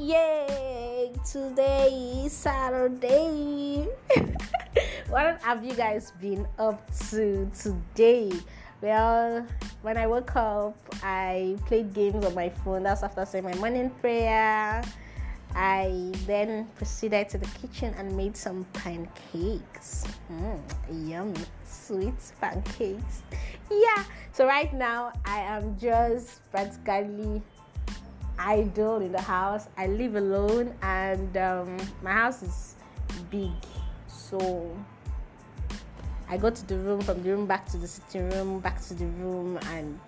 Yay! Today is Saturday. what have you guys been up to today? Well, when I woke up, I played games on my phone. That's after saying my morning prayer. I then proceeded to the kitchen and made some pancakes. Mm, yummy, sweet pancakes. Yeah, so right now I am just practically idle in the house. I live alone and um, my house is big. So I go to the room, from the room back to the sitting room, back to the room, and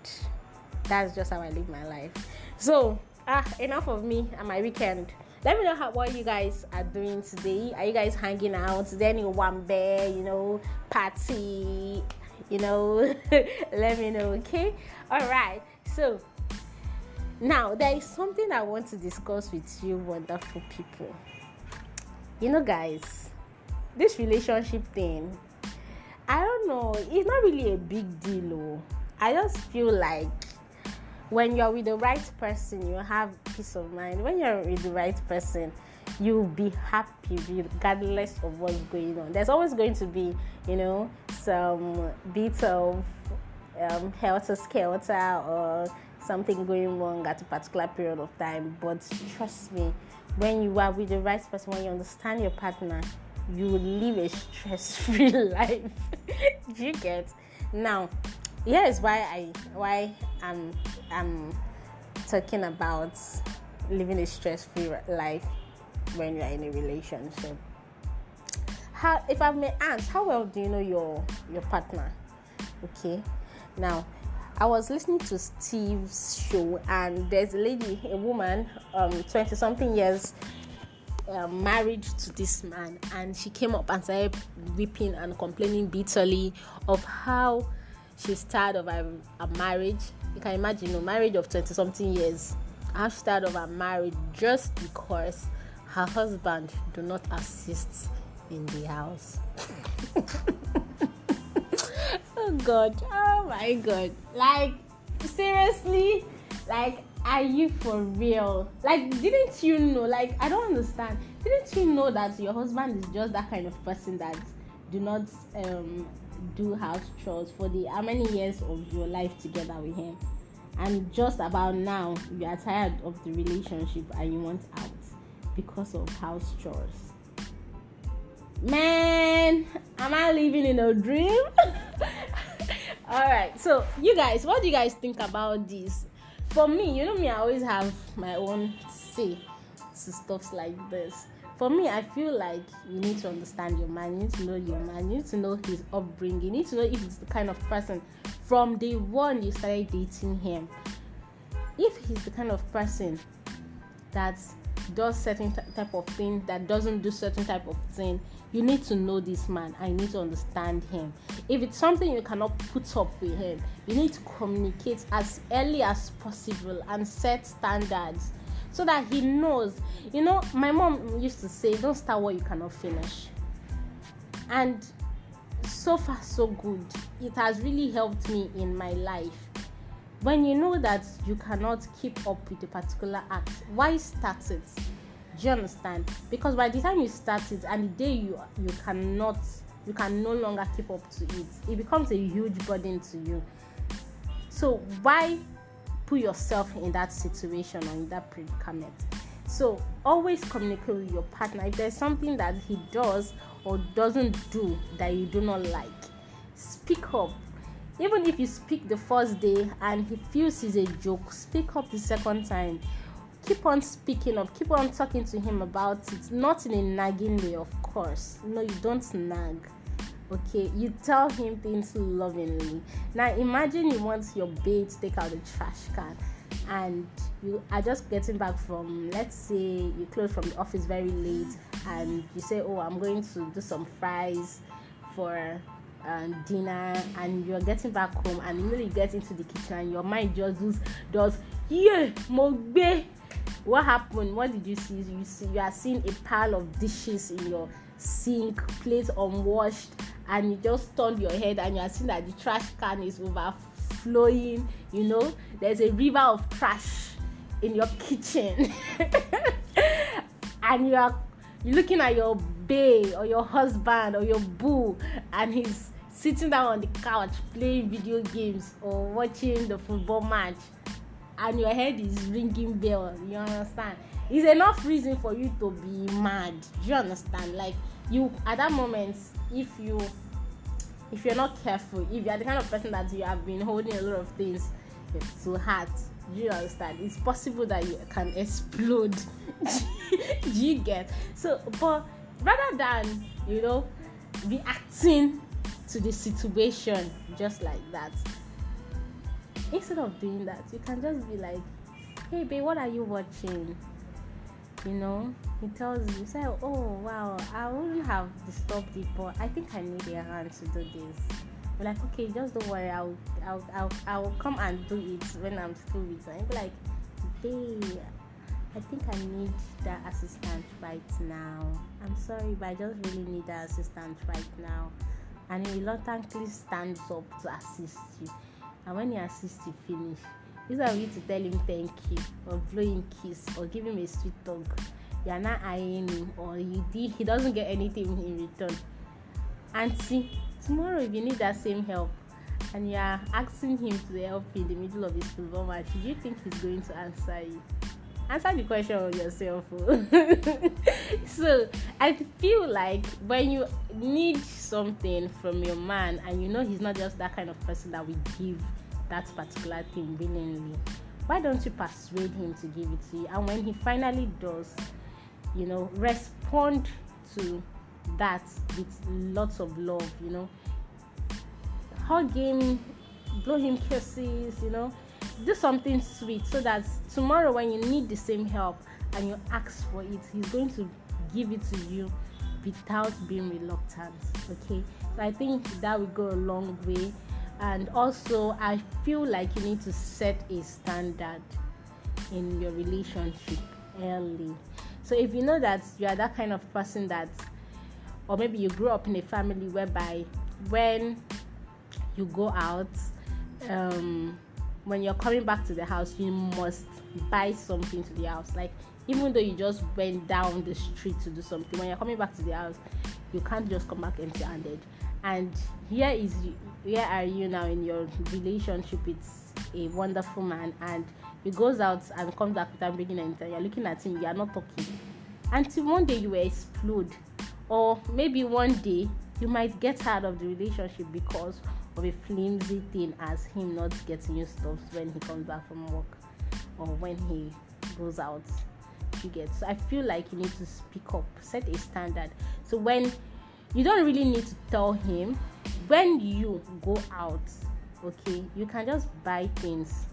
that's just how I live my life. So, ah, enough of me and my weekend. Let me know how what you guys are doing today. Are you guys hanging out? Is there any one bear, you know, party? You know, let me know, okay? All right. So now there is something I want to discuss with you, wonderful people. You know, guys, this relationship thing I don't know. It's not really a big deal. Oh. I just feel like when you're with the right person, you have peace of mind. When you're with the right person, you'll be happy regardless of what's going on. There's always going to be, you know, some bit of um, helter skelter or something going wrong at a particular period of time. But trust me, when you are with the right person, when you understand your partner, you will live a stress-free life. Do you get? Now, here is why I why I'm I'm talking about living a stress-free life when you're in a relationship. How, if I may ask, how well do you know your your partner? Okay, now I was listening to Steve's show, and there's a lady, a woman, um, 20 something years uh, married to this man and she came up and started weeping and complaining bitterly of how she's tired of a, a marriage. You can imagine a marriage of 20 something years how she's tired of a marriage just because her husband do not assist in the house. Oh god my god like seriously like are you for real? Like, didn't you know? Like, I don't understand. Didn't you know that your husband is just that kind of person that do not um, do house chores for the how many years of your life together with him? And just about now, you are tired of the relationship and you want out because of house chores. Man, am I living in a dream? All right, so you guys, what do you guys think about this? for me, you know me, I always have my own say to stuff like this. For me, I feel like you need to understand your man, you need to know your man, you need to know his upbringing, you need to know if he's the kind of person from day one you started dating him. If he's the kind of person that does certain type of thing that doesn't do certain type of thing you need to know this man. I need to understand him. If it's something you cannot put up with him you need to communicate as early as possible and set standards so that he knows. You know my mom used to say don't start what you cannot finish. And so far so good. It has really helped me in my life. When you know that you cannot keep up with a particular act why start it do you understand? Because by the time you start it and the day you you cannot you can no longer keep up to it it becomes a huge burden to you. So why put yourself in that situation or in that predicament? So always communicate with your partner. If there's something that he does or doesn't do that you do not like speak up. Even if you speak the first day and he feels it's a joke speak up the second time keep on speaking up keep on talking to him about it. Not in a nagging way of course. No you don't nag okay? You tell him things lovingly. Now imagine you want your babe to take out the trash can and you are just getting back from let's say you close from the office very late and you say oh i'm going to do some fries for and dinner and you're getting back home and immediately you get into the kitchen and your mind just does does yeah mogbe what happened? What did you see? You see you are seeing a pile of dishes in your sink plates unwashed and you just turned your head and you are seeing that the trash can is overflowing you know? There's a river of trash in your kitchen. And you are looking at your bae or your husband or your boo and he's sitting down on the couch playing video games or watching the football match and your head is ringing bell you understand? It's enough reason for you to be mad do you understand? Like you at that moment if you if you're not careful if you're the kind of person that you have been holding a lot of things to heart do you understand? It's possible that you can explode. Do you get? So but rather than you know reacting to the situation just like that instead of doing that you can just be like hey babe what are you watching you know he tells you say oh wow i wouldn't have disturbed it but i think i need a hand to do this you're like okay just don't worry i'll i'll i'll, I'll come and do it when i'm still with and be like babe I think I need that assistant right now. I'm sorry, but I just really need that assistant right now. And he reluctantly stands up to assist you. And when he assists you, finish. Instead of you to tell him thank you, or blow him kiss, or give him a sweet talk, you are not eyeing him, or he, he doesn't get anything in return. Auntie, tomorrow if you need that same help, and you are asking him to help in the middle of his football match, do you think he's going to answer you? answer the question of yourself oh. so i feel like when you need something from your man and you know he's not just that kind of person that will give that particular thing willingly why don't you persuade him to give it to you? And when he finally does you know respond to that with lots of love you know. Hug him blow him kisses you know. Do something sweet so that tomorrow when you need the same help and you ask for it he's going to give it to you without being reluctant okay? So i think that will go a long way. And also i feel like you need to set a standard in your relationship early. So if you know that you are that kind of person that or maybe you grew up in a family whereby when you go out um when you're coming back to the house, you must buy something to the house. Like even though you just went down the street to do something, when you're coming back to the house, you can't just come back empty-handed. And here is where are you now in your relationship with a wonderful man, and he goes out and comes back without bringing anything. You're looking at him, you are not talking. Until one day you explode, or maybe one day you might get out of the relationship because of a flimsy thing as him not getting you stuff when he comes back from work or when he goes out you get so i feel like you need to speak up set a standard so when you don't really need to tell him when you go out okay you can just buy things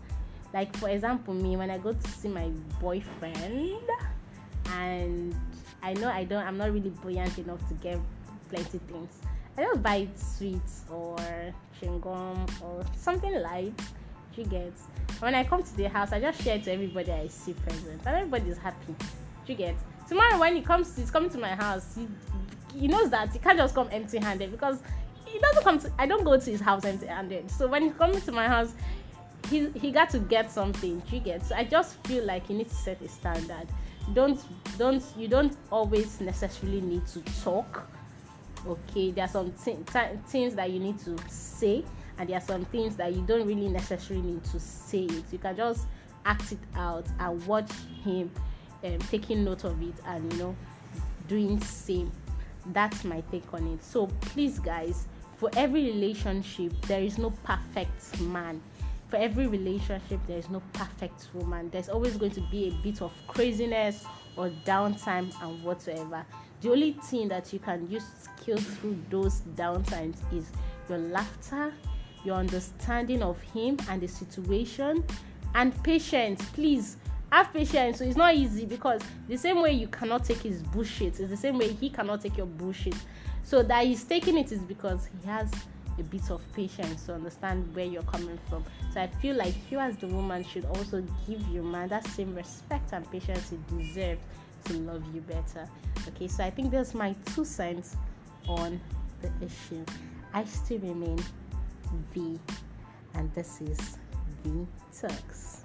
like for example me when i go to see my boyfriend and i know i don't i'm not really buoyant enough to get plenty things I just buy sweets or chewing gum or something light. You get. When I come to the house, I just share to everybody I see present, and everybody's happy. You get. Tomorrow when he comes, he's coming to my house. He, he knows that he can't just come empty-handed because he doesn't come to. I don't go to his house empty-handed. So when he comes to my house, he he got to get something. You get. So I just feel like you need to set a standard. Don't don't you don't always necessarily need to talk okay there are some th- th- things that you need to say and there are some things that you don't really necessarily need to say it. You can just act it out and watch him um, taking note of it and you know doing same. That's my take on it. So please guys for every relationship there is no perfect man. For every relationship there is no perfect woman. There's always going to be a bit of craziness or downtime and whatsoever. The only thing that you can use skill through those downtimes is your laughter your understanding of him and the situation and patience please have patience so it's not easy because the same way you cannot take his bullshit is the same way he cannot take your bullshit so that he's taking it is because he has a bit of patience to understand where you're coming from so i feel like you as the woman should also give your man that same respect and patience he deserves to love you better. Okay, so I think that's my two cents on the issue. I still remain V, and this is V Talks.